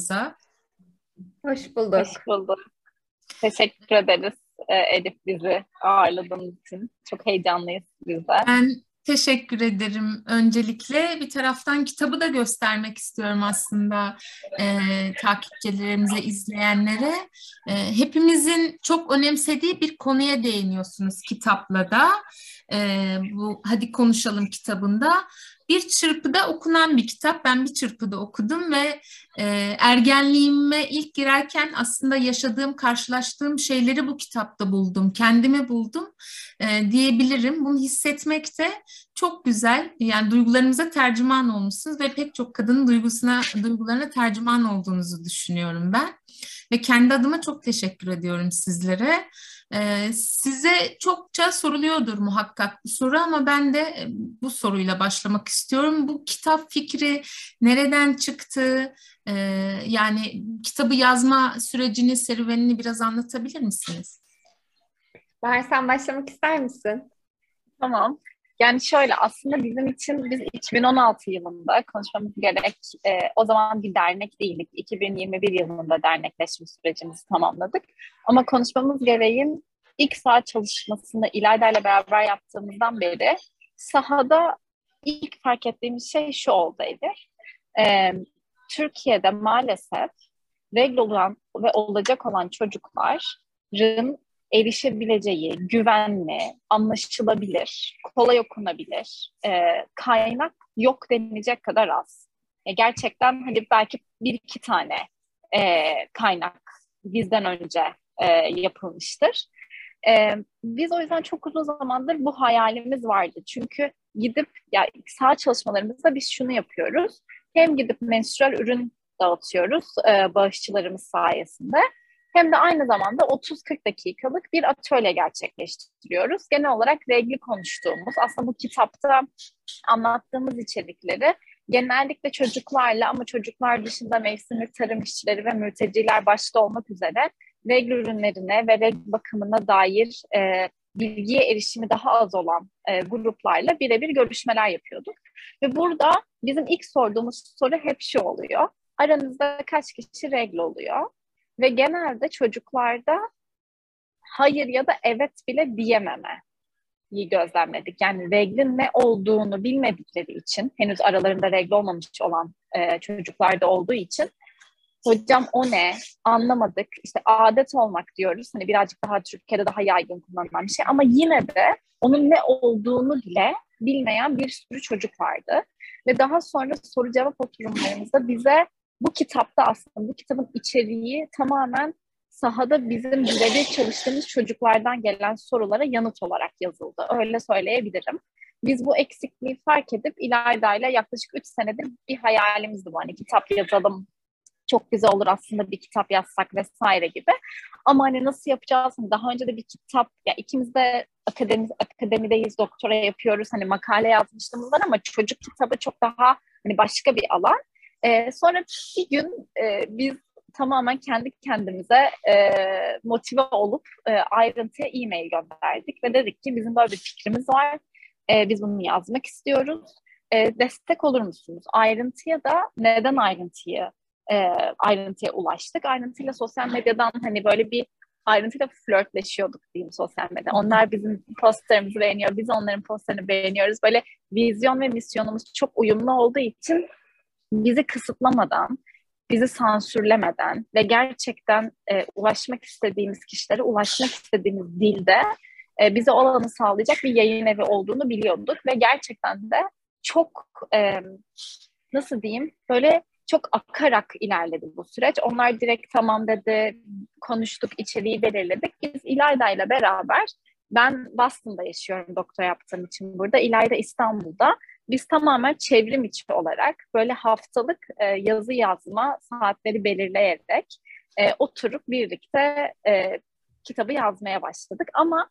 yayınımıza. Hoş bulduk. Hoş bulduk. Teşekkür ederiz Elif bizi ağırladığınız için. Çok heyecanlıyız biz de. Ben teşekkür ederim. Öncelikle bir taraftan kitabı da göstermek istiyorum aslında e, takipçilerimize, izleyenlere. E, hepimizin çok önemsediği bir konuya değiniyorsunuz kitapla da. E, bu Hadi Konuşalım kitabında bir çırpıda okunan bir kitap. Ben bir çırpıda okudum ve e, ergenliğime ilk girerken aslında yaşadığım, karşılaştığım şeyleri bu kitapta buldum. Kendimi buldum e, diyebilirim. Bunu hissetmek de çok güzel. Yani duygularımıza tercüman olmuşsunuz ve pek çok kadının duygusuna, duygularına tercüman olduğunuzu düşünüyorum ben. Ve kendi adıma çok teşekkür ediyorum sizlere. Ee, size çokça soruluyordur muhakkak bu soru ama ben de e, bu soruyla başlamak istiyorum. Bu kitap fikri nereden çıktı? Ee, yani kitabı yazma sürecini, serüvenini biraz anlatabilir misiniz? Bahar sen başlamak ister misin? Tamam. Yani şöyle aslında bizim için biz 2016 yılında konuşmamız gerek e, o zaman bir dernek değildik. 2021 yılında dernekleşme sürecimizi tamamladık. Ama konuşmamız gereğin ilk saat çalışmasını İlayda ile beraber yaptığımızdan beri sahada ilk fark ettiğimiz şey şu olduydu. E, Türkiye'de maalesef regl olan ve olacak olan çocukların erişebileceği güvenli, anlaşılabilir, kolay okunabilir e, kaynak yok denilecek kadar az. E, gerçekten hani belki bir iki tane e, kaynak bizden önce e, yapılmıştır. E, biz o yüzden çok uzun zamandır bu hayalimiz vardı. Çünkü gidip ya sağ çalışmalarımızda biz şunu yapıyoruz. Hem gidip menstrual ürün dağıtıyoruz e, bağışçılarımız sayesinde hem de aynı zamanda 30-40 dakikalık bir atölye gerçekleştiriyoruz. Genel olarak regli konuştuğumuz, aslında bu kitapta anlattığımız içerikleri genellikle çocuklarla ama çocuklar dışında mevsimlik tarım işçileri ve mülteciler başta olmak üzere regl ürünlerine ve regl bakımına dair e, bilgiye erişimi daha az olan e, gruplarla birebir görüşmeler yapıyorduk. Ve burada bizim ilk sorduğumuz soru hep şu oluyor. Aranızda kaç kişi regl oluyor? Ve genelde çocuklarda hayır ya da evet bile diyememe iyi gözlemledik. Yani reglin ne olduğunu bilmedikleri için, henüz aralarında regl olmamış olan e, çocuklarda olduğu için hocam o ne? Anlamadık. İşte adet olmak diyoruz. Hani birazcık daha Türkiye'de daha yaygın kullanılan bir şey. Ama yine de onun ne olduğunu bile bilmeyen bir sürü çocuk vardı. Ve daha sonra soru cevap oturumlarımızda bize bu kitapta aslında bu kitabın içeriği tamamen sahada bizim birebir çalıştığımız çocuklardan gelen sorulara yanıt olarak yazıldı. Öyle söyleyebilirim. Biz bu eksikliği fark edip İlayda ile yaklaşık 3 senedir bir hayalimizdi bu. Hani kitap yazalım, çok güzel olur aslında bir kitap yazsak vesaire gibi. Ama hani nasıl yapacağız? Hani daha önce de bir kitap, ya ikimiz de akademi, akademideyiz, doktora yapıyoruz. Hani makale yazmışlığımız var ama çocuk kitabı çok daha hani başka bir alan. Ee, sonra bir gün e, biz tamamen kendi kendimize e, motive olup e, ayrıntıya e-mail gönderdik ve dedik ki bizim böyle bir fikrimiz var. E, biz bunu yazmak istiyoruz. E, destek olur musunuz? Ayrıntıya da neden ayrıntıyı e, ayrıntıya ulaştık. Ayrıntıyla sosyal medyadan hani böyle bir ayrıntıyla flörtleşiyorduk diyeyim sosyal medyada. Onlar bizim postlarımızı beğeniyor, biz onların postlarını beğeniyoruz. Böyle vizyon ve misyonumuz çok uyumlu olduğu için bizi kısıtlamadan, bizi sansürlemeden ve gerçekten e, ulaşmak istediğimiz kişilere ulaşmak istediğimiz dilde e, bize olanı sağlayacak bir yayın evi olduğunu biliyorduk ve gerçekten de çok e, nasıl diyeyim böyle çok akarak ilerledi bu süreç. Onlar direkt tamam dedi, konuştuk, içeriği belirledik. Biz İlayda ile beraber, ben Boston'da yaşıyorum doktor yaptığım için burada. İlayda İstanbul'da. Biz tamamen çevrim içi olarak böyle haftalık e, yazı yazma saatleri belirleyerek e, oturup birlikte e, kitabı yazmaya başladık. Ama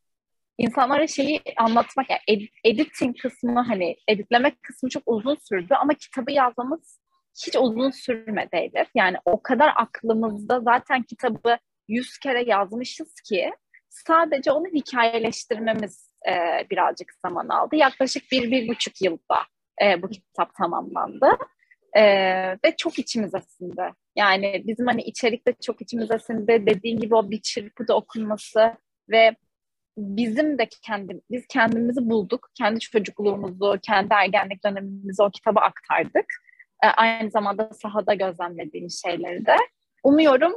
insanlara şeyi anlatmak, yani ed- editing kısmı hani editlemek kısmı çok uzun sürdü ama kitabı yazmamız hiç uzun sürmedi. Yani o kadar aklımızda zaten kitabı yüz kere yazmışız ki sadece onu hikayeleştirmemiz e, birazcık zaman aldı. Yaklaşık bir, bir buçuk yılda e, bu kitap tamamlandı. Ee, ve çok içimize sindi. Yani bizim hani içerikte çok içimize sindi. Dediğin gibi o bir çırpıda okunması ve bizim de kendi biz kendimizi bulduk. Kendi çocukluğumuzu, kendi ergenlik dönemimizi o kitaba aktardık. Ee, aynı zamanda sahada gözlemlediğimiz şeyleri de. Umuyorum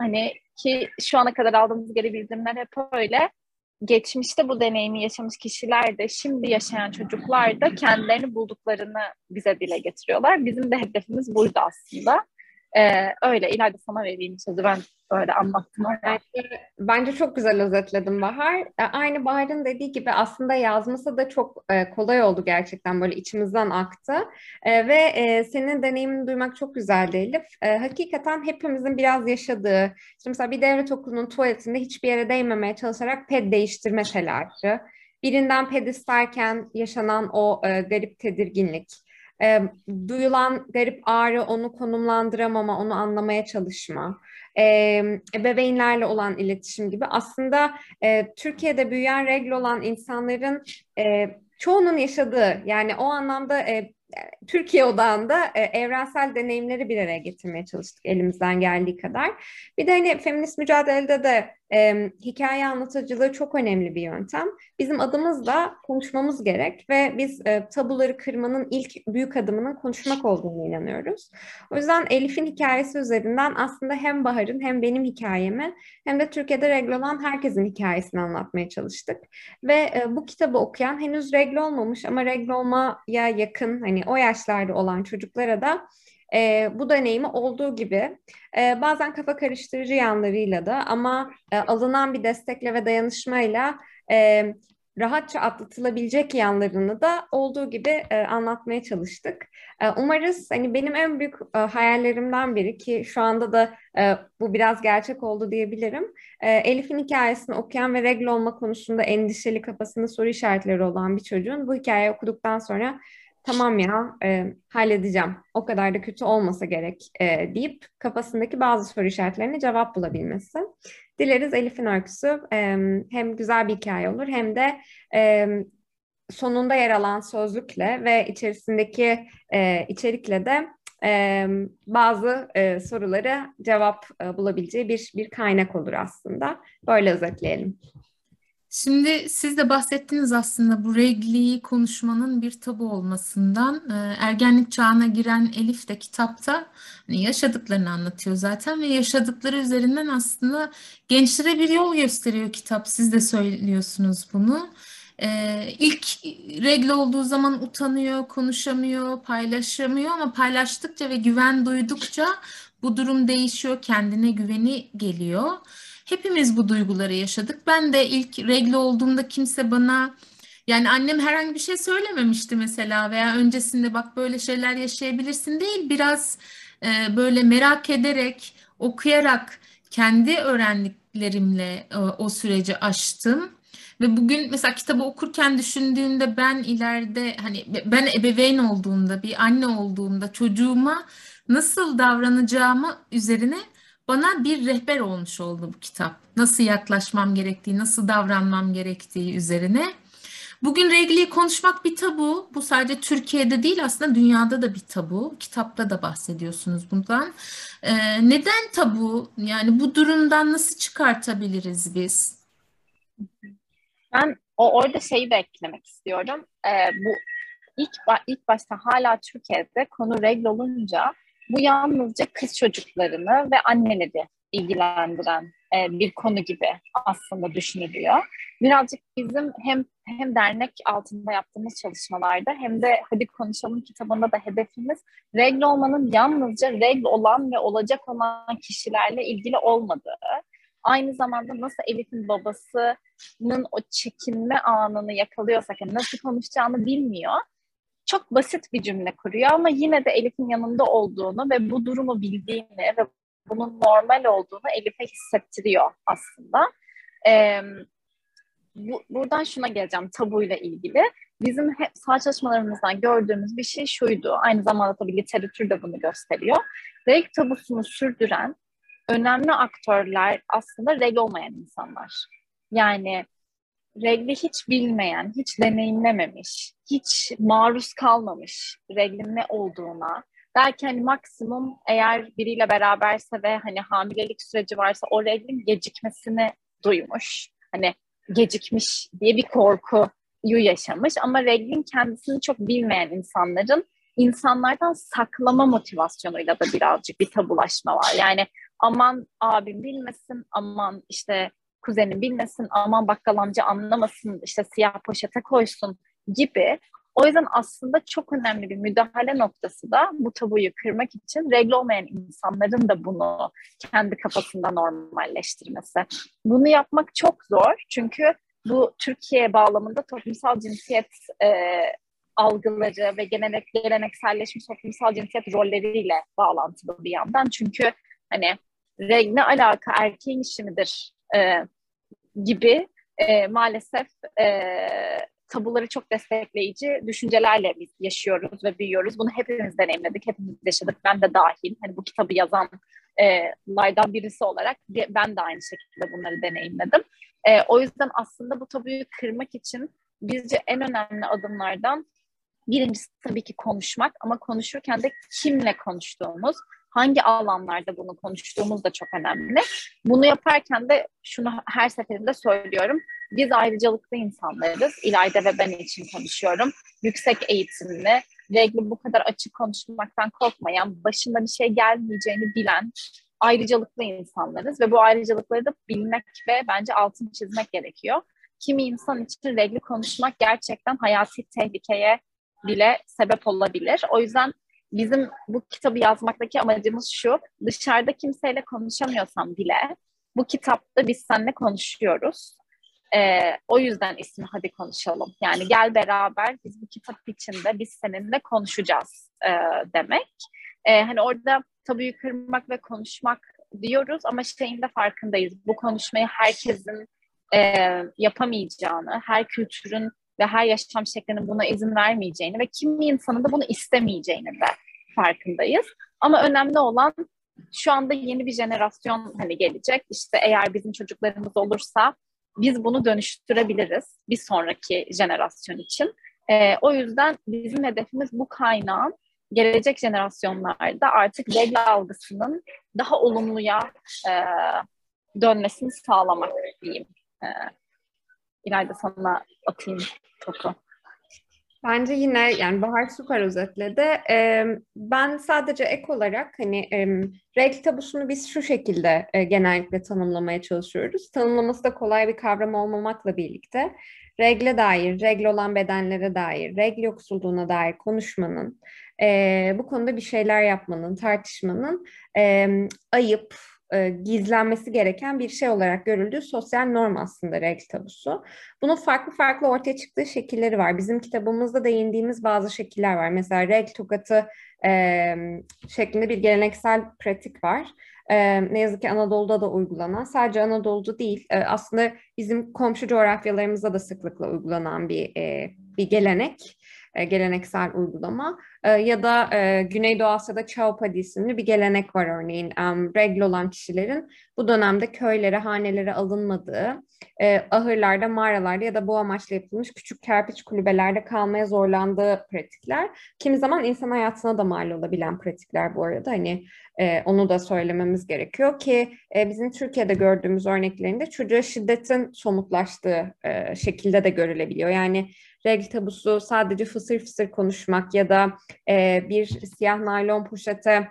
hani ki şu ana kadar aldığımız geri bildirimler hep öyle. Geçmişte bu deneyimi yaşamış kişiler de şimdi yaşayan çocuklar da kendilerini bulduklarını bize dile getiriyorlar. Bizim de hedefimiz burada aslında. Ee, öyle ileride sana vereyim sözü ben öyle anlattım. Bence, bence çok güzel özetledin Bahar. E, aynı Bahar'ın dediği gibi aslında yazması da çok e, kolay oldu gerçekten böyle içimizden aktı. E, ve senin deneyimini duymak çok güzeldi Elif. Hakikaten hepimizin biraz yaşadığı, işte mesela bir devlet okulunun tuvaletinde hiçbir yere değmemeye çalışarak ped değiştirme telaşı. Birinden ped isterken yaşanan o e, garip tedirginlik e, duyulan garip ağrı onu konumlandıramama, onu anlamaya çalışma, e, ebeveynlerle olan iletişim gibi aslında e, Türkiye'de büyüyen regl olan insanların e, çoğunun yaşadığı yani o anlamda e, Türkiye odağında e, evrensel deneyimleri bir araya getirmeye çalıştık elimizden geldiği kadar. Bir de hani feminist mücadelede de e, hikaye anlatıcılığı çok önemli bir yöntem. Bizim adımızla konuşmamız gerek ve biz e, tabuları kırmanın ilk büyük adımının konuşmak olduğunu inanıyoruz. O yüzden Elif'in hikayesi üzerinden aslında hem Bahar'ın hem benim hikayemi hem de Türkiye'de regl olan herkesin hikayesini anlatmaya çalıştık. Ve e, bu kitabı okuyan henüz regl olmamış ama regl olmaya yakın hani o yaşlarda olan çocuklara da e, bu deneyimi olduğu gibi e, bazen kafa karıştırıcı yanlarıyla da ama e, alınan bir destekle ve dayanışmayla e, rahatça atlatılabilecek yanlarını da olduğu gibi e, anlatmaya çalıştık. E, umarız hani benim en büyük e, hayallerimden biri ki şu anda da e, bu biraz gerçek oldu diyebilirim. E, Elif'in hikayesini okuyan ve regl olma konusunda endişeli kafasında soru işaretleri olan bir çocuğun bu hikayeyi okuduktan sonra tamam ya e, halledeceğim o kadar da kötü olmasa gerek e, deyip kafasındaki bazı soru işaretlerine cevap bulabilmesi. Dileriz Elif'in öyküsü e, hem güzel bir hikaye olur hem de e, sonunda yer alan sözlükle ve içerisindeki e, içerikle de e, bazı e, soruları cevap e, bulabileceği bir bir kaynak olur aslında. Böyle özetleyelim. Şimdi siz de bahsettiniz aslında bu regliyi konuşmanın bir tabu olmasından. Ee, ergenlik çağına giren Elif de kitapta hani yaşadıklarını anlatıyor zaten ve yaşadıkları üzerinden aslında gençlere bir yol gösteriyor kitap. Siz de söylüyorsunuz bunu. Ee, ilk regle olduğu zaman utanıyor, konuşamıyor, paylaşamıyor ama paylaştıkça ve güven duydukça bu durum değişiyor, kendine güveni geliyor. Hepimiz bu duyguları yaşadık. Ben de ilk regle olduğumda kimse bana yani annem herhangi bir şey söylememişti mesela veya öncesinde bak böyle şeyler yaşayabilirsin değil. Biraz e, böyle merak ederek, okuyarak kendi öğrendiklerimle e, o süreci aştım. Ve bugün mesela kitabı okurken düşündüğümde ben ileride hani ben ebeveyn olduğumda bir anne olduğumda çocuğuma nasıl davranacağımı üzerine bana bir rehber olmuş oldu bu kitap. Nasıl yaklaşmam gerektiği, nasıl davranmam gerektiği üzerine. Bugün regliyi konuşmak bir tabu. Bu sadece Türkiye'de değil aslında dünyada da bir tabu. Kitapta da bahsediyorsunuz bundan. Ee, neden tabu? Yani bu durumdan nasıl çıkartabiliriz biz? Ben o orada şeyi de eklemek istiyorum. Ee, bu ilk ilk başta hala Türkiye'de konu regl olunca bu yalnızca kız çocuklarını ve anneleri ilgilendiren e, bir konu gibi aslında düşünülüyor. Birazcık bizim hem hem dernek altında yaptığımız çalışmalarda hem de Hadi Konuşalım kitabında da hedefimiz regl olmanın yalnızca regl olan ve olacak olan kişilerle ilgili olmadığı. Aynı zamanda nasıl Elif'in babasının o çekinme anını yakalıyorsak, yani nasıl konuşacağını bilmiyor çok basit bir cümle kuruyor ama yine de Elif'in yanında olduğunu ve bu durumu bildiğini ve bunun normal olduğunu Elif'e hissettiriyor aslında. Ee, bu, buradan şuna geleceğim tabuyla ilgili. Bizim hep sağ çalışmalarımızdan gördüğümüz bir şey şuydu. Aynı zamanda tabii literatür de bunu gösteriyor. Reg tabusunu sürdüren önemli aktörler aslında reg olmayan insanlar. Yani regli hiç bilmeyen, hiç deneyimlememiş, hiç maruz kalmamış reglin ne olduğuna, belki hani maksimum eğer biriyle beraberse ve hani hamilelik süreci varsa o reglin gecikmesini duymuş. Hani gecikmiş diye bir korkuyu yaşamış ama reglin kendisini çok bilmeyen insanların insanlardan saklama motivasyonuyla da birazcık bir tabulaşma var. Yani aman abim bilmesin, aman işte kuzenim bilmesin, aman bakkal amca anlamasın, işte siyah poşete koysun gibi. O yüzden aslında çok önemli bir müdahale noktası da bu tabuyu kırmak için regl olmayan insanların da bunu kendi kafasında normalleştirmesi. Bunu yapmak çok zor çünkü bu Türkiye bağlamında toplumsal cinsiyet e, algıları ve gelenek, gelenekselleşmiş toplumsal cinsiyet rolleriyle bağlantılı bir yandan. Çünkü hani ne alaka erkeğin işi midir e, gibi e, maalesef e, tabuları çok destekleyici düşüncelerle biz yaşıyoruz ve büyüyoruz. Bunu hepimiz deneyimledik, hepimiz yaşadık. Ben de dahil. Hani bu kitabı yazan e, birisi olarak ben de aynı şekilde bunları deneyimledim. E, o yüzden aslında bu tabuyu kırmak için bizce en önemli adımlardan birincisi tabii ki konuşmak ama konuşurken de kimle konuştuğumuz, hangi alanlarda bunu konuştuğumuz da çok önemli. Bunu yaparken de şunu her seferinde söylüyorum. Biz ayrıcalıklı insanlarız. İlayda ve ben için konuşuyorum. Yüksek eğitimli, regli bu kadar açık konuşmaktan korkmayan, başında bir şey gelmeyeceğini bilen ayrıcalıklı insanlarız ve bu ayrıcalıkları da bilmek ve bence altını çizmek gerekiyor. Kimi insan için regli konuşmak gerçekten hayati tehlikeye bile sebep olabilir. O yüzden bizim bu kitabı yazmaktaki amacımız şu, dışarıda kimseyle konuşamıyorsam bile bu kitapta biz seninle konuşuyoruz. Ee, o yüzden ismi Hadi Konuşalım. Yani gel beraber biz bu kitap içinde biz seninle konuşacağız e, demek. E, hani orada tabuyu kırmak ve konuşmak diyoruz ama şeyin de farkındayız. Bu konuşmayı herkesin e, yapamayacağını, her kültürün ve her yaşam şeklinin buna izin vermeyeceğini ve kimi insanın da bunu istemeyeceğini de farkındayız. Ama önemli olan şu anda yeni bir jenerasyon hani gelecek. İşte eğer bizim çocuklarımız olursa biz bunu dönüştürebiliriz bir sonraki jenerasyon için. E, o yüzden bizim hedefimiz bu kaynağın gelecek jenerasyonlarda artık regl algısının daha olumluya e, dönmesini sağlamak diyeyim. E, İlayda sana atayım topu. Bence yine yani Bahar süper özetledi. Ee, ben sadece ek olarak hani e, regl tabusunu biz şu şekilde e, genellikle tanımlamaya çalışıyoruz. Tanımlaması da kolay bir kavram olmamakla birlikte regle dair, regl olan bedenlere dair, regl yoksulluğuna dair konuşmanın, e, bu konuda bir şeyler yapmanın, tartışmanın e, ayıp, e, gizlenmesi gereken bir şey olarak görüldüğü sosyal norm aslında regl tabusu. Bunun farklı farklı ortaya çıktığı şekilleri var. Bizim kitabımızda değindiğimiz bazı şekiller var. Mesela regl tokatı e, şeklinde bir geleneksel pratik var. E, ne yazık ki Anadolu'da da uygulanan, sadece Anadolu'da değil, e, aslında bizim komşu coğrafyalarımızda da sıklıkla uygulanan bir e, bir gelenek, e, geleneksel uygulama. E, ya da e, Güneydoğu Asya'da Chaupadi isimli bir gelenek var örneğin. Regl olan kişilerin bu dönemde köylere, hanelere alınmadığı, ahırlarda, mağaralarda ya da bu amaçla yapılmış küçük kerpiç kulübelerde kalmaya zorlandığı pratikler. Kimi zaman insan hayatına da mal olabilen pratikler bu arada. Hani onu da söylememiz gerekiyor ki bizim Türkiye'de gördüğümüz örneklerinde çocuğa şiddetin somutlaştığı şekilde de görülebiliyor. Yani regl tabusu sadece fısır fısır konuşmak ya da e, bir siyah naylon poşete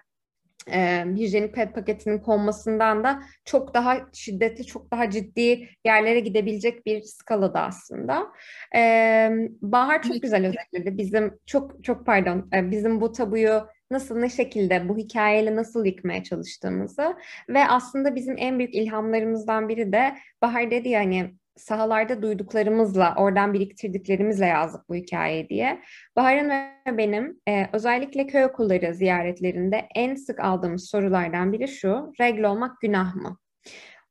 e, hijyenik pet paketinin konmasından da çok daha şiddetli, çok daha ciddi yerlere gidebilecek bir skalada aslında. E, Bahar çok güzel özetledi. Bizim çok çok pardon, e, bizim bu tabuyu nasıl ne şekilde bu hikayeyle nasıl yıkmaya çalıştığımızı ve aslında bizim en büyük ilhamlarımızdan biri de Bahar dedi ya hani sahalarda duyduklarımızla, oradan biriktirdiklerimizle yazdık bu hikayeyi diye. Bahar'ın ve benim e, özellikle köy okulları ziyaretlerinde en sık aldığımız sorulardan biri şu, regl olmak günah mı?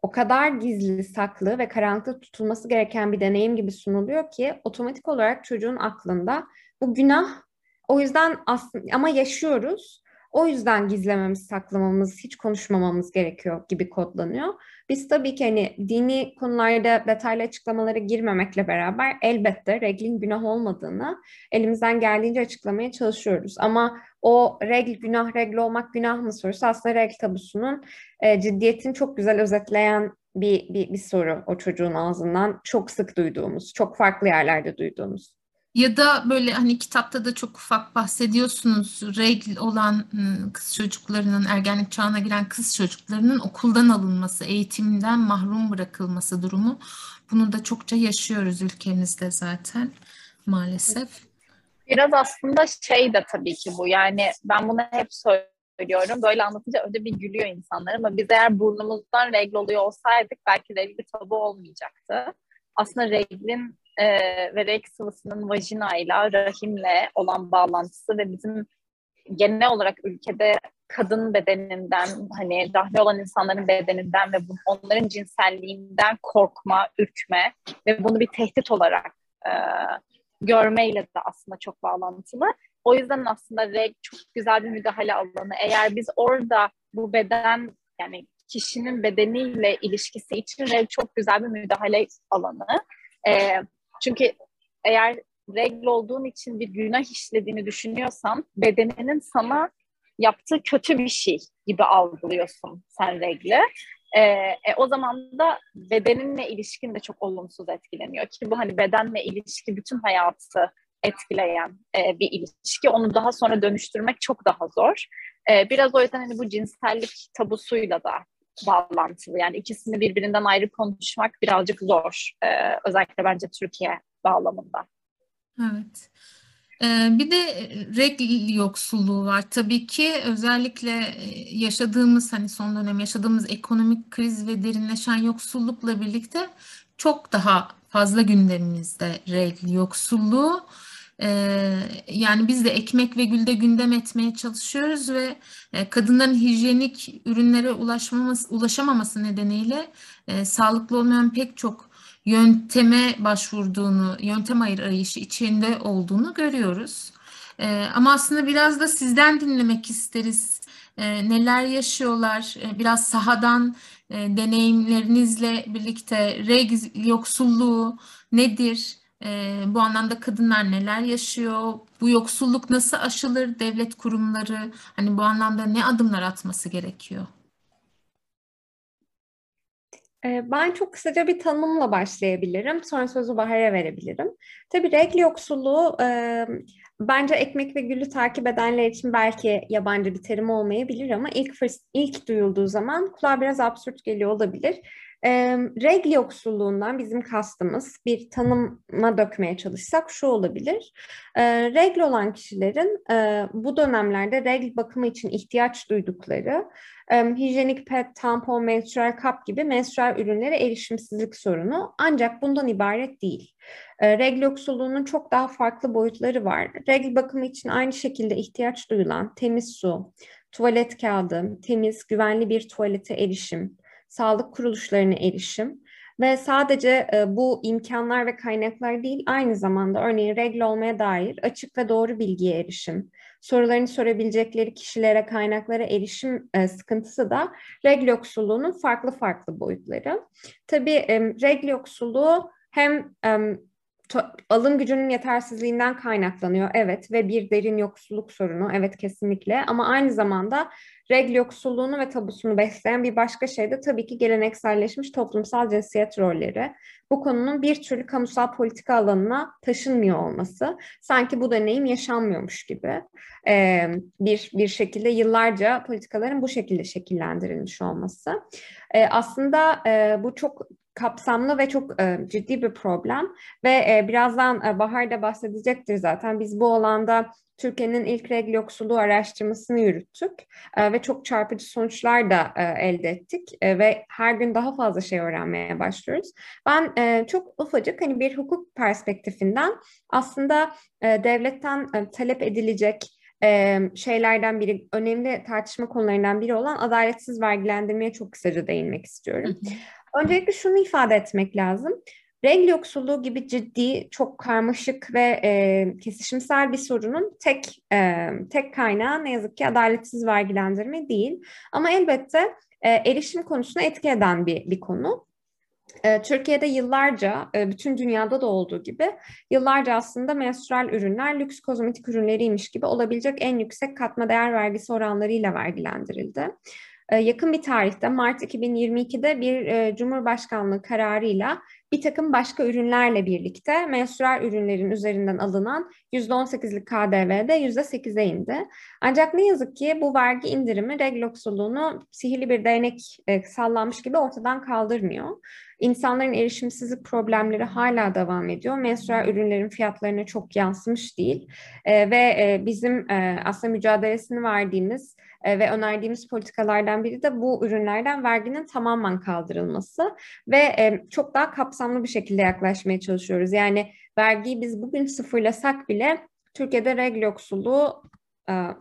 O kadar gizli, saklı ve karanlıkta tutulması gereken bir deneyim gibi sunuluyor ki otomatik olarak çocuğun aklında bu günah o yüzden aslında ama yaşıyoruz O yüzden gizlememiz, saklamamız, hiç konuşmamamız gerekiyor gibi kodlanıyor. Biz tabii ki hani dini konularda detaylı açıklamalara girmemekle beraber elbette reglin günah olmadığını elimizden geldiğince açıklamaya çalışıyoruz. Ama o regl günah, regl olmak günah mı sorusu aslında regl tabusunun e, ciddiyetini çok güzel özetleyen bir, bir, bir soru o çocuğun ağzından çok sık duyduğumuz, çok farklı yerlerde duyduğumuz. Ya da böyle hani kitapta da çok ufak bahsediyorsunuz. Regl olan kız çocuklarının, ergenlik çağına giren kız çocuklarının okuldan alınması, eğitimden mahrum bırakılması durumu. Bunu da çokça yaşıyoruz ülkemizde zaten maalesef. Biraz aslında şey de tabii ki bu. Yani ben bunu hep söylüyorum. Böyle anlatınca önce bir gülüyor insanlar ama biz eğer burnumuzdan regl oluyor olsaydık belki regl tabu olmayacaktı. Aslında reglin e, ve reg sıvısının vajinayla, rahimle olan bağlantısı ve bizim genel olarak ülkede kadın bedeninden hani rahmi olan insanların bedeninden ve onların cinselliğinden korkma, ürkme ve bunu bir tehdit olarak e, görmeyle de aslında çok bağlantılı. O yüzden aslında reg çok güzel bir müdahale alanı. Eğer biz orada bu beden yani kişinin bedeniyle ilişkisi için reg çok güzel bir müdahale alanı. E, çünkü eğer regl olduğun için bir günah işlediğini düşünüyorsan bedeninin sana yaptığı kötü bir şey gibi algılıyorsun sen regli. Ee, e, o zaman da bedeninle ilişkin de çok olumsuz etkileniyor ki bu hani bedenle ilişki bütün hayatı etkileyen e, bir ilişki. Onu daha sonra dönüştürmek çok daha zor. E, biraz o yüzden hani bu cinsellik tabusuyla da bağlantılı. Yani ikisini birbirinden ayrı konuşmak birazcık zor. Ee, özellikle bence Türkiye bağlamında. Evet. Ee, bir de regl yoksulluğu var. Tabii ki özellikle e, yaşadığımız hani son dönem yaşadığımız ekonomik kriz ve derinleşen yoksullukla birlikte çok daha fazla gündemimizde regl yoksulluğu. Ee, yani biz de ekmek ve gülde gündem etmeye çalışıyoruz ve e, kadınların hijyenik ürünlere ulaşmaması, ulaşamaması nedeniyle e, sağlıklı olmayan pek çok yönteme başvurduğunu, yöntem arayışı içinde olduğunu görüyoruz. E, ama aslında biraz da sizden dinlemek isteriz. neler yaşıyorlar, biraz sahadan deneyimlerinizle birlikte reg yoksulluğu nedir? E, bu anlamda kadınlar neler yaşıyor? Bu yoksulluk nasıl aşılır? Devlet kurumları hani bu anlamda ne adımlar atması gerekiyor? Ben çok kısaca bir tanımla başlayabilirim. Sonra sözü Bahar'a verebilirim. Tabii regl yoksulluğu e, bence ekmek ve gülü takip edenler için belki yabancı bir terim olmayabilir ama ilk ilk duyulduğu zaman kulağa biraz absürt geliyor olabilir. E, regl yoksulluğundan bizim kastımız bir tanıma dökmeye çalışsak şu olabilir. E, regl olan kişilerin e, bu dönemlerde regl bakımı için ihtiyaç duydukları e, hijyenik pet, tampon, menstrual kap gibi menstrual ürünlere erişimsizlik sorunu ancak bundan ibaret değil. E, regl yoksulluğunun çok daha farklı boyutları var. Regl bakımı için aynı şekilde ihtiyaç duyulan temiz su, tuvalet kağıdı, temiz, güvenli bir tuvalete erişim, sağlık kuruluşlarına erişim ve sadece e, bu imkanlar ve kaynaklar değil aynı zamanda örneğin regl olmaya dair açık ve doğru bilgiye erişim, sorularını sorabilecekleri kişilere, kaynaklara erişim e, sıkıntısı da regl yoksulluğunun farklı farklı boyutları. Tabii e, regl yoksulluğu hem alım gücünün yetersizliğinden kaynaklanıyor. Evet ve bir derin yoksulluk sorunu. Evet kesinlikle ama aynı zamanda regl yoksulluğunu ve tabusunu besleyen bir başka şey de tabii ki gelenekselleşmiş toplumsal cinsiyet rolleri. Bu konunun bir türlü kamusal politika alanına taşınmıyor olması. Sanki bu deneyim yaşanmıyormuş gibi. Ee, bir, bir şekilde yıllarca politikaların bu şekilde şekillendirilmiş olması. Ee, aslında e, bu çok kapsamlı ve çok e, ciddi bir problem ve e, birazdan e, Bahar da bahsedecektir zaten. Biz bu alanda Türkiye'nin ilk regl yoksulluğu araştırmasını yürüttük e, ve çok çarpıcı sonuçlar da e, elde ettik e, ve her gün daha fazla şey öğrenmeye başlıyoruz. Ben e, çok ufacık hani bir hukuk perspektifinden aslında e, devletten e, talep edilecek e, şeylerden biri, önemli tartışma konularından biri olan adaletsiz vergilendirmeye çok kısaca değinmek istiyorum. Öncelikle şunu ifade etmek lazım. renk yoksulluğu gibi ciddi, çok karmaşık ve e, kesişimsel bir sorunun tek e, tek kaynağı ne yazık ki adaletsiz vergilendirme değil. Ama elbette e, erişim konusuna etki eden bir, bir konu. E, Türkiye'de yıllarca, e, bütün dünyada da olduğu gibi yıllarca aslında menstrual ürünler lüks kozmetik ürünleriymiş gibi olabilecek en yüksek katma değer vergisi oranlarıyla vergilendirildi. E, yakın bir tarihte Mart 2022'de bir Cumhurbaşkanlığı kararıyla bir takım başka ürünlerle birlikte menstrual ürünlerin üzerinden alınan %18'lik KDV'de %8'e indi. Ancak ne yazık ki bu vergi indirimi regl yoksulluğunu sihirli bir değnek e, sallanmış gibi ortadan kaldırmıyor. İnsanların erişimsizlik problemleri hala devam ediyor. Menstrual ürünlerin fiyatlarına çok yansımış değil. E, ve e, bizim e, aslında mücadelesini verdiğimiz e, ve önerdiğimiz politikalardan biri de bu ürünlerden verginin tamamen kaldırılması ve e, çok daha kapsamlı bir şekilde yaklaşmaya çalışıyoruz. Yani vergiyi biz bugün sıfırlasak bile Türkiye'de regl yoksulluğu e,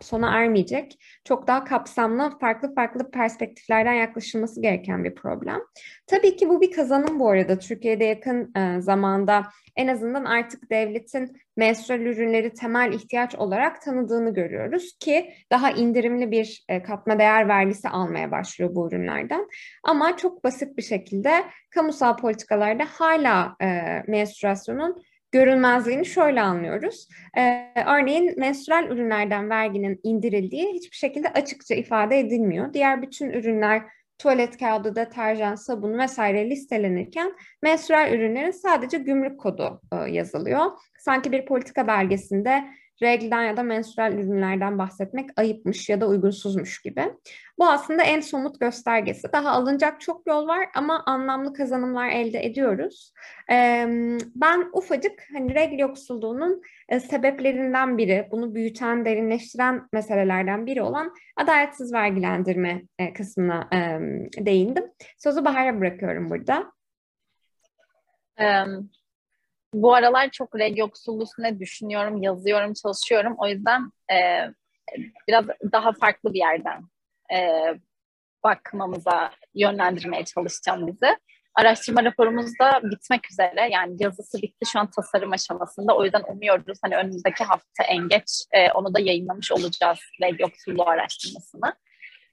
sona ermeyecek. Çok daha kapsamlı, farklı farklı perspektiflerden yaklaşılması gereken bir problem. Tabii ki bu bir kazanım bu arada. Türkiye'de yakın e, zamanda en azından artık devletin menstrual ürünleri temel ihtiyaç olarak tanıdığını görüyoruz ki daha indirimli bir e, katma değer vergisi almaya başlıyor bu ürünlerden. Ama çok basit bir şekilde kamusal politikalarda hala menstruasyonun görünmezliğini şöyle anlıyoruz. Ee, örneğin menstrual ürünlerden verginin indirildiği hiçbir şekilde açıkça ifade edilmiyor. Diğer bütün ürünler tuvalet kağıdı, deterjan, sabun vesaire listelenirken menstrual ürünlerin sadece gümrük kodu e, yazılıyor. Sanki bir politika belgesinde reglden ya da menstrual ürünlerden bahsetmek ayıpmış ya da uygunsuzmuş gibi. Bu aslında en somut göstergesi. Daha alınacak çok yol var ama anlamlı kazanımlar elde ediyoruz. Ben ufacık hani regl yoksulluğunun e, sebeplerinden biri, bunu büyüten, derinleştiren meselelerden biri olan adaletsiz vergilendirme e, kısmına değindim. Sözü Bahar'a bırakıyorum burada. Um, bu aralar çok reg yoksulluğu düşünüyorum, yazıyorum, çalışıyorum. O yüzden e, biraz daha farklı bir yerden e, bakmamıza yönlendirmeye çalışacağım bizi. Araştırma raporumuz da bitmek üzere. Yani yazısı bitti şu an tasarım aşamasında. O yüzden umuyoruz hani önümüzdeki hafta en geç e, onu da yayınlamış olacağız reg yoksulluğu araştırmasını.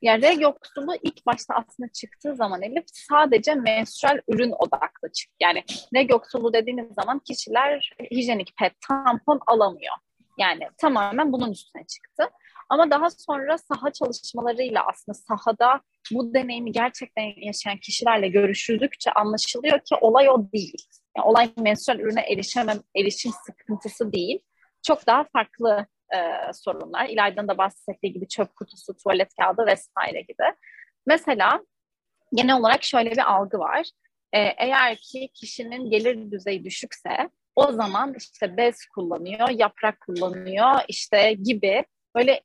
Reg yoksulluğu ilk başta aslında çıktığı zaman Elif sadece menstrual ürün odaklı çıktı. Yani reg yoksulluğu dediğimiz zaman kişiler hijyenik pet, tampon alamıyor. Yani tamamen bunun üstüne çıktı. Ama daha sonra saha çalışmalarıyla aslında sahada bu deneyimi gerçekten yaşayan kişilerle görüşüldükçe anlaşılıyor ki olay o değil. Yani olay menstrual ürüne erişemem, erişim sıkıntısı değil. Çok daha farklı e, sorunlar. İlayda'nın da bahsettiği gibi çöp kutusu, tuvalet kağıdı vesaire gibi. Mesela genel olarak şöyle bir algı var. E, eğer ki kişinin gelir düzeyi düşükse o zaman işte bez kullanıyor, yaprak kullanıyor işte gibi böyle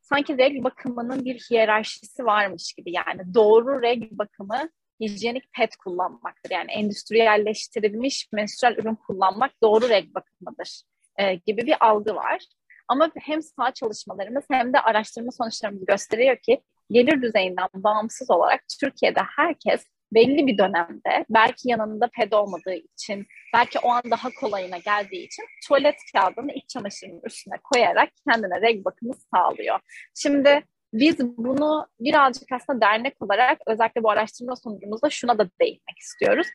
sanki regl bakımının bir hiyerarşisi varmış gibi yani doğru regl bakımı hijyenik pet kullanmaktır. Yani endüstriyelleştirilmiş menstrual ürün kullanmak doğru regl bakımıdır e, gibi bir algı var. Ama hem sağ çalışmalarımız hem de araştırma sonuçlarımız gösteriyor ki gelir düzeyinden bağımsız olarak Türkiye'de herkes belli bir dönemde belki yanında ped olmadığı için belki o an daha kolayına geldiği için tuvalet kağıdını iç çamaşırının üstüne koyarak kendine reg bakımı sağlıyor. Şimdi biz bunu birazcık aslında dernek olarak özellikle bu araştırma sonucumuzda şuna da değinmek istiyoruz.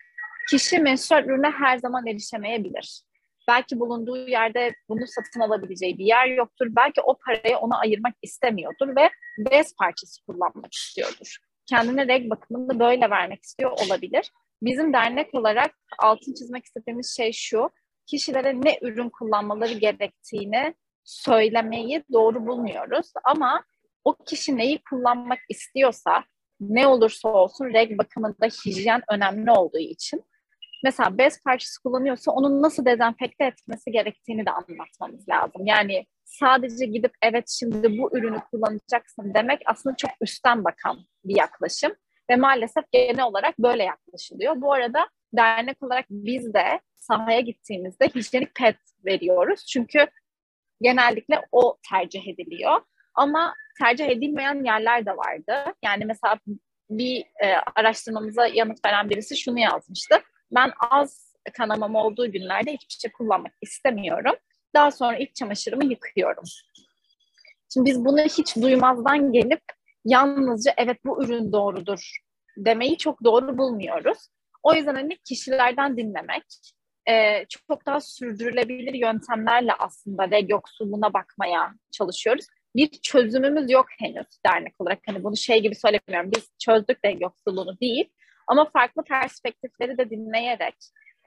Kişi menstrual ürüne her zaman erişemeyebilir. Belki bulunduğu yerde bunu satın alabileceği bir yer yoktur. Belki o parayı ona ayırmak istemiyordur ve bez parçası kullanmak istiyordur. Kendine reg bakımını böyle vermek istiyor olabilir. Bizim dernek olarak altın çizmek istediğimiz şey şu. Kişilere ne ürün kullanmaları gerektiğini söylemeyi doğru bulmuyoruz. Ama o kişi neyi kullanmak istiyorsa ne olursa olsun reg bakımında hijyen önemli olduğu için mesela bez parçası kullanıyorsa onun nasıl dezenfekte etmesi gerektiğini de anlatmamız lazım. Yani sadece gidip evet şimdi bu ürünü kullanacaksın demek aslında çok üstten bakan bir yaklaşım ve maalesef genel olarak böyle yaklaşılıyor. Bu arada dernek olarak biz de sahaya gittiğimizde hijyenik pet veriyoruz. Çünkü genellikle o tercih ediliyor. Ama tercih edilmeyen yerler de vardı. Yani mesela bir e, araştırmamıza yanıt veren birisi şunu yazmıştı ben az kanamam olduğu günlerde hiçbir şey kullanmak istemiyorum. Daha sonra iç çamaşırımı yıkıyorum. Şimdi biz bunu hiç duymazdan gelip yalnızca evet bu ürün doğrudur demeyi çok doğru bulmuyoruz. O yüzden hani kişilerden dinlemek, e, çok daha sürdürülebilir yöntemlerle aslında reg yoksulluğuna bakmaya çalışıyoruz. Bir çözümümüz yok henüz dernek olarak. Hani bunu şey gibi söylemiyorum. Biz çözdük reg yoksulluğunu değil. Ama farklı perspektifleri de dinleyerek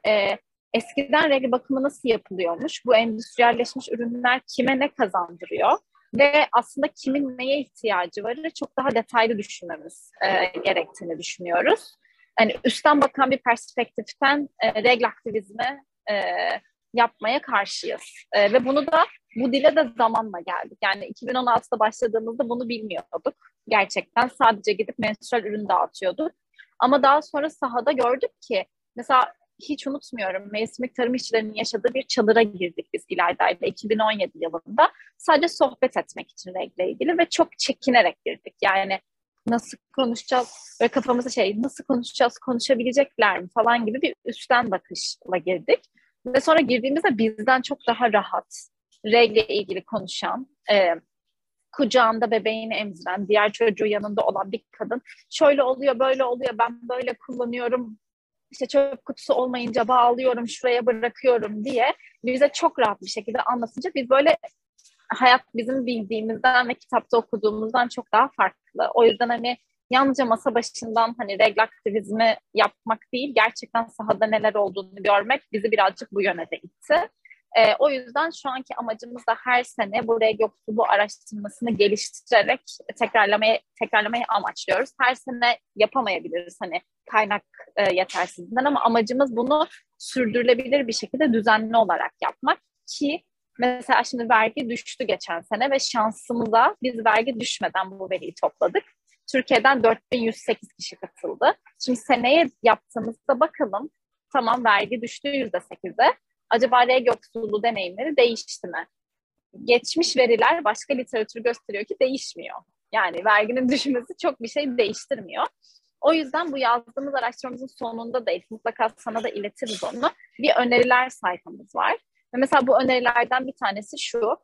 e, eskiden reg bakımı nasıl yapılıyormuş? Bu endüstriyelleşmiş ürünler kime ne kazandırıyor? Ve aslında kimin neye ihtiyacı var çok daha detaylı düşünmemiz e, gerektiğini düşünüyoruz hani üstten bakan bir perspektiften e, regl aktivizmi e, yapmaya karşıyız. E, ve bunu da bu dile de zamanla geldik. Yani 2016'da başladığımızda bunu bilmiyorduk. Gerçekten sadece gidip menstrual ürün dağıtıyorduk. Ama daha sonra sahada gördük ki mesela hiç unutmuyorum mevsimlik tarım işçilerinin yaşadığı bir çadıra girdik biz İlayda'yla 2017 yılında. Sadece sohbet etmek için regle ilgili ve çok çekinerek girdik. Yani nasıl konuşacağız ve kafamıza şey nasıl konuşacağız konuşabilecekler mi falan gibi bir üstten bakışla girdik. Ve sonra girdiğimizde bizden çok daha rahat regle ilgili konuşan, e, kucağında bebeğini emziren, diğer çocuğu yanında olan bir kadın şöyle oluyor, böyle oluyor, ben böyle kullanıyorum, işte çöp kutusu olmayınca bağlıyorum, şuraya bırakıyorum diye bize çok rahat bir şekilde anlatınca biz böyle hayat bizim bildiğimizden ve kitapta okuduğumuzdan çok daha farklı. O yüzden hani yalnızca masa başından hani regl aktivizmi yapmak değil, gerçekten sahada neler olduğunu görmek bizi birazcık bu yöne de itti. E, o yüzden şu anki amacımız da her sene bu regl yoksulluğu araştırmasını geliştirerek tekrarlamayı tekrarlamayı amaçlıyoruz. Her sene yapamayabiliriz hani kaynak e, yetersizliğinden ama amacımız bunu sürdürülebilir bir şekilde düzenli olarak yapmak ki Mesela şimdi vergi düştü geçen sene ve şansımıza biz vergi düşmeden bu veriyi topladık. Türkiye'den 4108 kişi katıldı. Şimdi seneye yaptığımızda bakalım tamam vergi düştü %8'e. Acaba reg yoksulluğu deneyimleri değişti mi? Geçmiş veriler başka literatür gösteriyor ki değişmiyor. Yani verginin düşmesi çok bir şey değiştirmiyor. O yüzden bu yazdığımız araştırmamızın sonunda da mutlaka sana da iletiriz onu. Bir öneriler sayfamız var. Ve mesela bu önerilerden bir tanesi şu.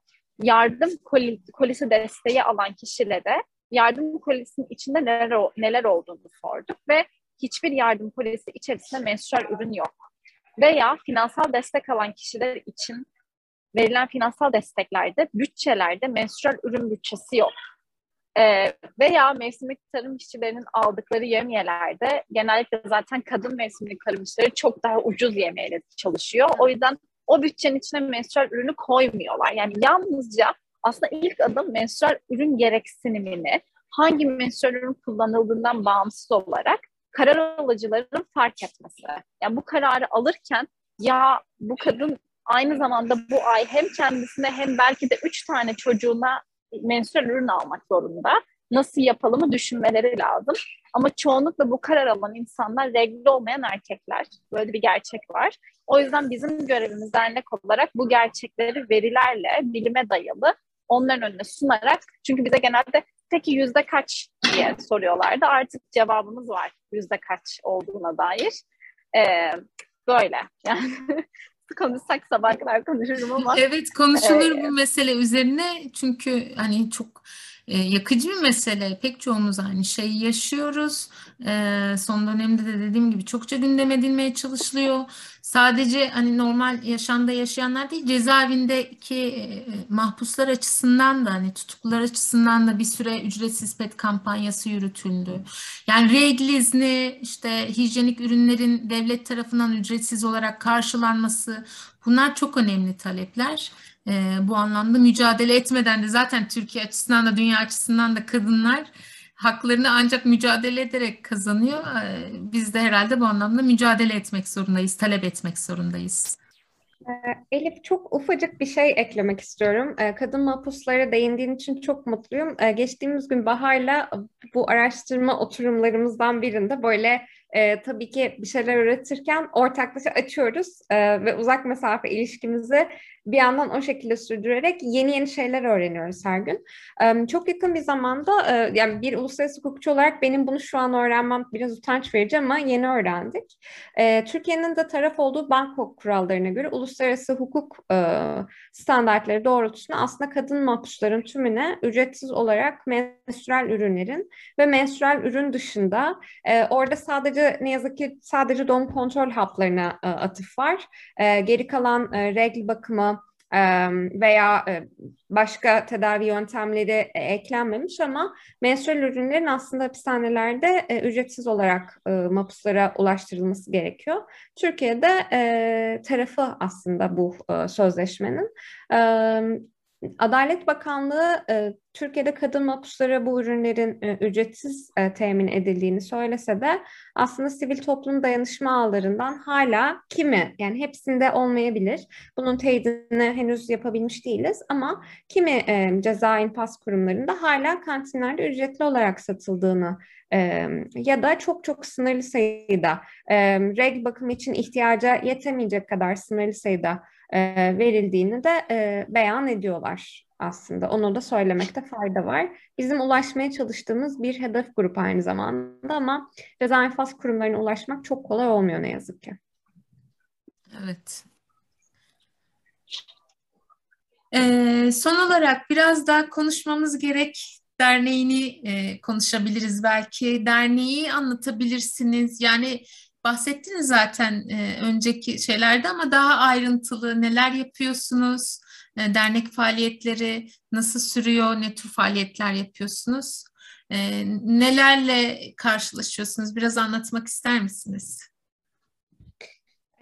Yardım koli, kolisi desteği alan kişilere yardım kolisinin içinde neler, neler olduğunu sorduk ve hiçbir yardım kolisi içerisinde menstrual ürün yok. Veya finansal destek alan kişiler için verilen finansal desteklerde, bütçelerde menstrual ürün bütçesi yok. Ee, veya mevsimlik tarım işçilerinin aldıkları yemiyelerde genellikle zaten kadın mevsimlik tarım işçileri çok daha ucuz yemeğiyle çalışıyor. O yüzden o bütçenin içine menstrual ürünü koymuyorlar. Yani yalnızca aslında ilk adım menstrual ürün gereksinimini hangi menstrual ürün kullanıldığından bağımsız olarak karar alıcıların fark etmesi. Yani bu kararı alırken ya bu kadın aynı zamanda bu ay hem kendisine hem belki de üç tane çocuğuna menstrual ürün almak zorunda. Nasıl yapalımı düşünmeleri lazım. Ama çoğunlukla bu karar alan insanlar regl olmayan erkekler. Böyle bir gerçek var. O yüzden bizim görevimiz dernek olarak bu gerçekleri verilerle, bilime dayalı onların önüne sunarak çünkü bize genelde peki yüzde kaç diye soruyorlardı. Artık cevabımız var yüzde kaç olduğuna dair. Ee, böyle yani konuşsak sabah kadar konuşurum ama. Evet konuşulur e, bu mesele üzerine çünkü hani çok e, yakıcı bir mesele. Pek çoğumuz aynı şeyi yaşıyoruz. E, son dönemde de dediğim gibi çokça gündem edilmeye çalışılıyor. Sadece hani normal yaşamda yaşayanlar değil, cezaevindeki e, mahpuslar açısından da hani tutuklular açısından da bir süre ücretsiz pet kampanyası yürütüldü. Yani regl izni, işte hijyenik ürünlerin devlet tarafından ücretsiz olarak karşılanması bunlar çok önemli talepler e, bu anlamda mücadele etmeden de zaten Türkiye açısından da dünya açısından da kadınlar haklarını ancak mücadele ederek kazanıyor. E, biz de herhalde bu anlamda mücadele etmek zorundayız, talep etmek zorundayız. Ee, Elif çok ufacık bir şey eklemek istiyorum. Ee, kadın mahpuslara değindiğin için çok mutluyum. Geçtiğimiz gün Bahar'la bu araştırma oturumlarımızdan birinde böyle e, tabii ki bir şeyler üretirken ortaklaşa açıyoruz e, ve uzak mesafe ilişkimizi bir yandan o şekilde sürdürerek yeni yeni şeyler öğreniyoruz her gün. E, çok yakın bir zamanda e, yani bir uluslararası hukukçu olarak benim bunu şu an öğrenmem biraz utanç verici ama yeni öğrendik. E, Türkiye'nin de taraf olduğu Bangkok kurallarına göre uluslararası hukuk e, standartları doğrultusunda aslında kadın mahpusların tümüne ücretsiz olarak menstrual ürünlerin ve menstrual ürün dışında e, orada sadece ne yazık ki sadece doğum kontrol haplarına e, atıf var. E, geri kalan e, regl bakımı, veya başka tedavi yöntemleri eklenmemiş ama menstrual ürünlerin aslında hapishanelerde ücretsiz olarak mapuslara ulaştırılması gerekiyor. Türkiye'de tarafı aslında bu sözleşmenin. Adalet Bakanlığı e, Türkiye'de kadın mahpuslara bu ürünlerin e, ücretsiz e, temin edildiğini söylese de aslında sivil toplum dayanışma ağlarından hala kimi yani hepsinde olmayabilir. Bunun teyidini henüz yapabilmiş değiliz ama kimi ceza infaz kurumlarında hala kantinlerde ücretli olarak satıldığını ya da çok çok sınırlı sayıda reg bakım için ihtiyaca yetemeyecek kadar sınırlı sayıda e, verildiğini de e, beyan ediyorlar aslında. Onu da söylemekte fayda var. Bizim ulaşmaya çalıştığımız bir hedef grup aynı zamanda ama ceza infaz kurumlarına ulaşmak çok kolay olmuyor ne yazık ki. Evet. Ee, son olarak biraz daha konuşmamız gerek derneğini e, konuşabiliriz belki. Derneği anlatabilirsiniz. Yani bahsettiniz zaten e, önceki şeylerde ama daha ayrıntılı neler yapıyorsunuz? E, dernek faaliyetleri nasıl sürüyor? Ne tür faaliyetler yapıyorsunuz? E, nelerle karşılaşıyorsunuz? Biraz anlatmak ister misiniz?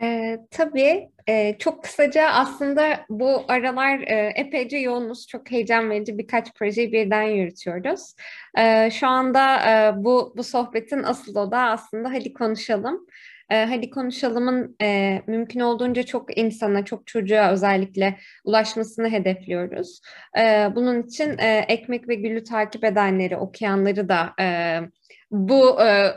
E, tabii e, çok kısaca aslında bu aralar e, epeyce yoğunuz, çok heyecan verici birkaç projeyi birden yürütüyoruz. E, şu anda e, bu bu sohbetin asıl odağı aslında hadi konuşalım. E, hadi konuşalımın e, mümkün olduğunca çok insana, çok çocuğa özellikle ulaşmasını hedefliyoruz. E, bunun için e, Ekmek ve Gül'ü takip edenleri, okuyanları da e, bu e,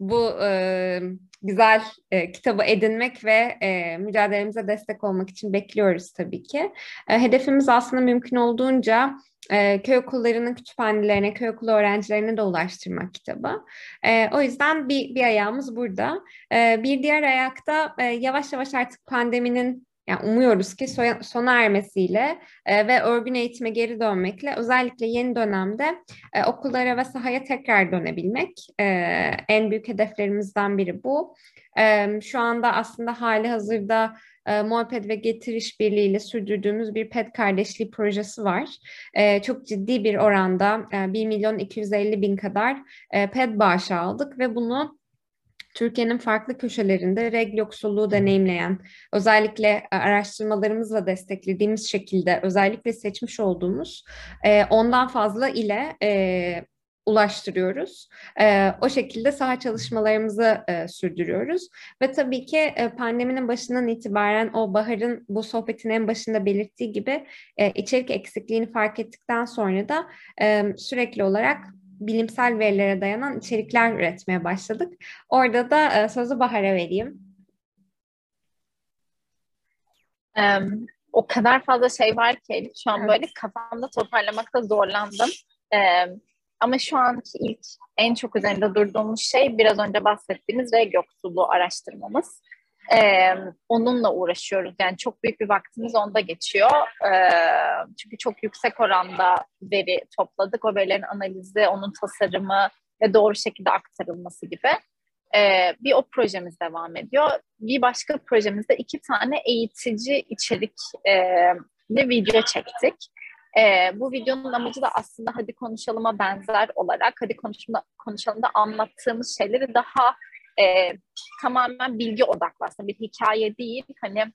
bu e, güzel e, kitabı edinmek ve e, mücadelemize destek olmak için bekliyoruz tabii ki. E, hedefimiz aslında mümkün olduğunca e, köy okullarının kütüphanelerine, köy okulu öğrencilerine de ulaştırmak kitabı. E, o yüzden bir, bir ayağımız burada. E, bir diğer ayakta e, yavaş yavaş artık pandeminin yani umuyoruz ki sona ermesiyle e, ve örgün eğitime geri dönmekle özellikle yeni dönemde e, okullara ve sahaya tekrar dönebilmek e, en büyük hedeflerimizden biri bu. E, şu anda aslında hali hazırda e, Muhabbet ve Getir İşbirliği ile sürdürdüğümüz bir PET kardeşliği projesi var. E, çok ciddi bir oranda e, 1 milyon 250 bin kadar e, PET bağışı aldık ve bunu Türkiye'nin farklı köşelerinde reg yoksulluğu deneyimleyen, özellikle e, araştırmalarımızla desteklediğimiz şekilde özellikle seçmiş olduğumuz e, ondan fazla ile e, ulaştırıyoruz. E, o şekilde saha çalışmalarımızı e, sürdürüyoruz. Ve tabii ki e, pandeminin başından itibaren o Bahar'ın bu sohbetin en başında belirttiği gibi e, içerik eksikliğini fark ettikten sonra da e, sürekli olarak bilimsel verilere dayanan içerikler üretmeye başladık. Orada da e, sözü Bahar'a vereyim. Um, o kadar fazla şey var ki şu an evet. böyle kafamda toparlamakta zorlandım. Um, ama şu anki ilk en çok üzerinde durduğumuz şey biraz önce bahsettiğimiz reg yoksulluğu araştırmamız. Ee, onunla uğraşıyoruz. Yani çok büyük bir vaktimiz onda geçiyor. Ee, çünkü çok yüksek oranda veri topladık. O verilerin analizi, onun tasarımı ve doğru şekilde aktarılması gibi. Ee, bir o projemiz devam ediyor. Bir başka projemizde iki tane eğitici içerik e, video çektik. E, bu videonun amacı da aslında hadi konuşalıma benzer olarak hadi konuşalımda anlattığımız şeyleri daha e, tamamen bilgi odaklı aslında bir hikaye değil. Hani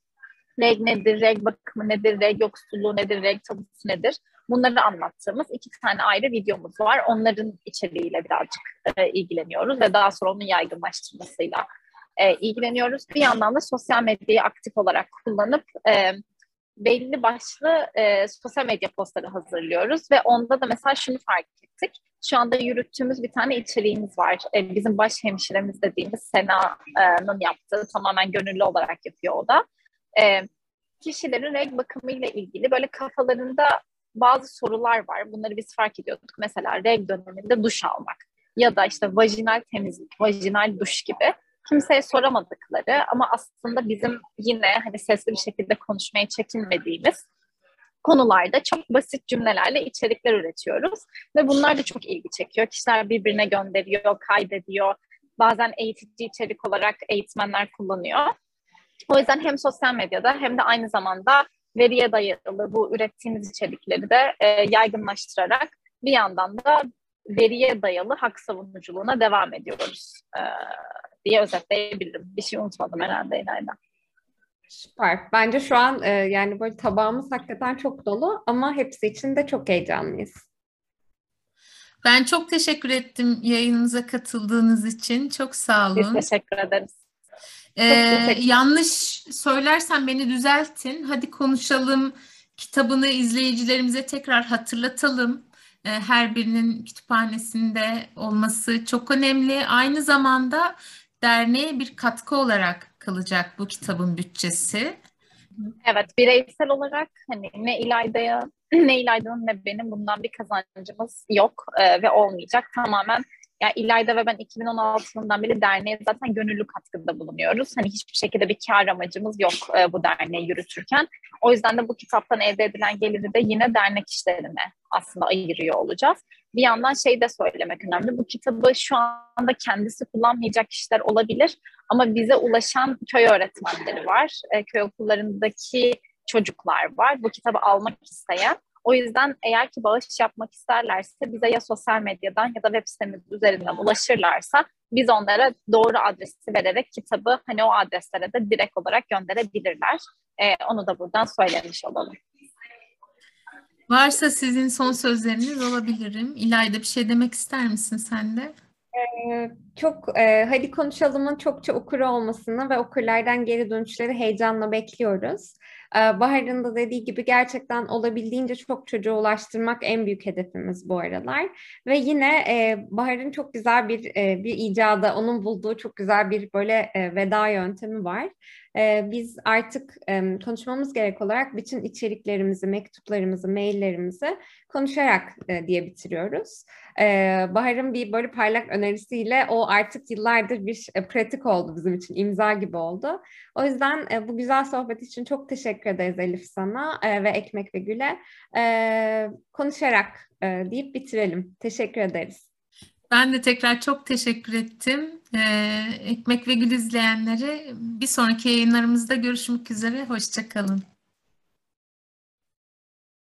reg nedir, reg bakımı nedir, reg yoksulluğu nedir, reg tabusu nedir? Bunları anlattığımız iki tane ayrı videomuz var. Onların içeriğiyle birazcık e, ilgileniyoruz ve daha sonra onun yaygınlaştırmasıyla e, ilgileniyoruz. Bir yandan da sosyal medyayı aktif olarak kullanıp e, belli başlı e, sosyal medya postları hazırlıyoruz ve onda da mesela şunu fark ettik. Şu anda yürüttüğümüz bir tane içeriğimiz var. E, bizim baş hemşiremiz dediğimiz Sena'nın yaptığı tamamen gönüllü olarak yapıyor o da. E, kişilerin renk bakımıyla ilgili böyle kafalarında bazı sorular var. Bunları biz fark ediyorduk. Mesela renk döneminde duş almak ya da işte vajinal temizlik, vajinal duş gibi kimseye soramadıkları ama aslında bizim yine hani sesli bir şekilde konuşmaya çekinmediğimiz konularda çok basit cümlelerle içerikler üretiyoruz ve bunlar da çok ilgi çekiyor. Kişiler birbirine gönderiyor, kaydediyor. Bazen eğitici içerik olarak eğitmenler kullanıyor. O yüzden hem sosyal medyada hem de aynı zamanda veriye dayalı bu ürettiğimiz içerikleri de e, yaygınlaştırarak bir yandan da veriye dayalı hak savunuculuğuna devam ediyoruz e, diye özetleyebilirim. Bir şey unutmadım herhalde İlayda. Süper. Bence şu an e, yani böyle tabağımız hakikaten çok dolu ama hepsi için de çok heyecanlıyız. Ben çok teşekkür ettim yayınımıza katıldığınız için. Çok sağ olun. Biz teşekkür ederiz. Ee, yanlış söylersen beni düzeltin. Hadi konuşalım. Kitabını izleyicilerimize tekrar hatırlatalım. Ee, her birinin kütüphanesinde olması çok önemli. Aynı zamanda derneğe bir katkı olarak kalacak bu kitabın bütçesi. Evet, bireysel olarak hani ne İlayda'ya, ne İlayda'nın ne benim bundan bir kazancımız yok e, ve olmayacak. Tamamen yani İlayda ve ben 2016 yılından beri derneğe zaten gönüllü katkıda bulunuyoruz. Hani hiçbir şekilde bir kar amacımız yok e, bu derneği yürütürken. O yüzden de bu kitaptan elde edilen geliri de yine dernek işlerine aslında ayırıyor olacağız. Bir yandan şey de söylemek önemli. Bu kitabı şu anda kendisi kullanmayacak kişiler olabilir ama bize ulaşan köy öğretmenleri var. E, köy okullarındaki çocuklar var. Bu kitabı almak isteyen o yüzden eğer ki bağış yapmak isterlerse bize ya sosyal medyadan ya da web sitemiz üzerinden ulaşırlarsa biz onlara doğru adresi vererek kitabı hani o adreslere de direkt olarak gönderebilirler. Ee, onu da buradan söylemiş olalım. Varsa sizin son sözleriniz olabilirim. İlayda bir şey demek ister misin sen de? Ee, çok e, Hadi Konuşalım'ın çokça okuru olmasını ve okurlardan geri dönüşleri heyecanla bekliyoruz. Ee, Bahar'ın da dediği gibi gerçekten olabildiğince çok çocuğa ulaştırmak en büyük hedefimiz bu aralar. Ve yine e, Bahar'ın çok güzel bir e, bir icadı, onun bulduğu çok güzel bir böyle e, veda yöntemi var. Biz artık konuşmamız gerek olarak bütün içeriklerimizi, mektuplarımızı, maillerimizi konuşarak diye bitiriyoruz. Bahar'ın bir böyle parlak önerisiyle o artık yıllardır bir pratik oldu bizim için, imza gibi oldu. O yüzden bu güzel sohbet için çok teşekkür ederiz Elif sana e, ve Ekmek ve Gül'e. E, konuşarak e, deyip bitirelim. Teşekkür ederiz. Ben de tekrar çok teşekkür ettim. Ee, Ekmek ve Gül izleyenlere bir sonraki yayınlarımızda görüşmek üzere. Hoşçakalın.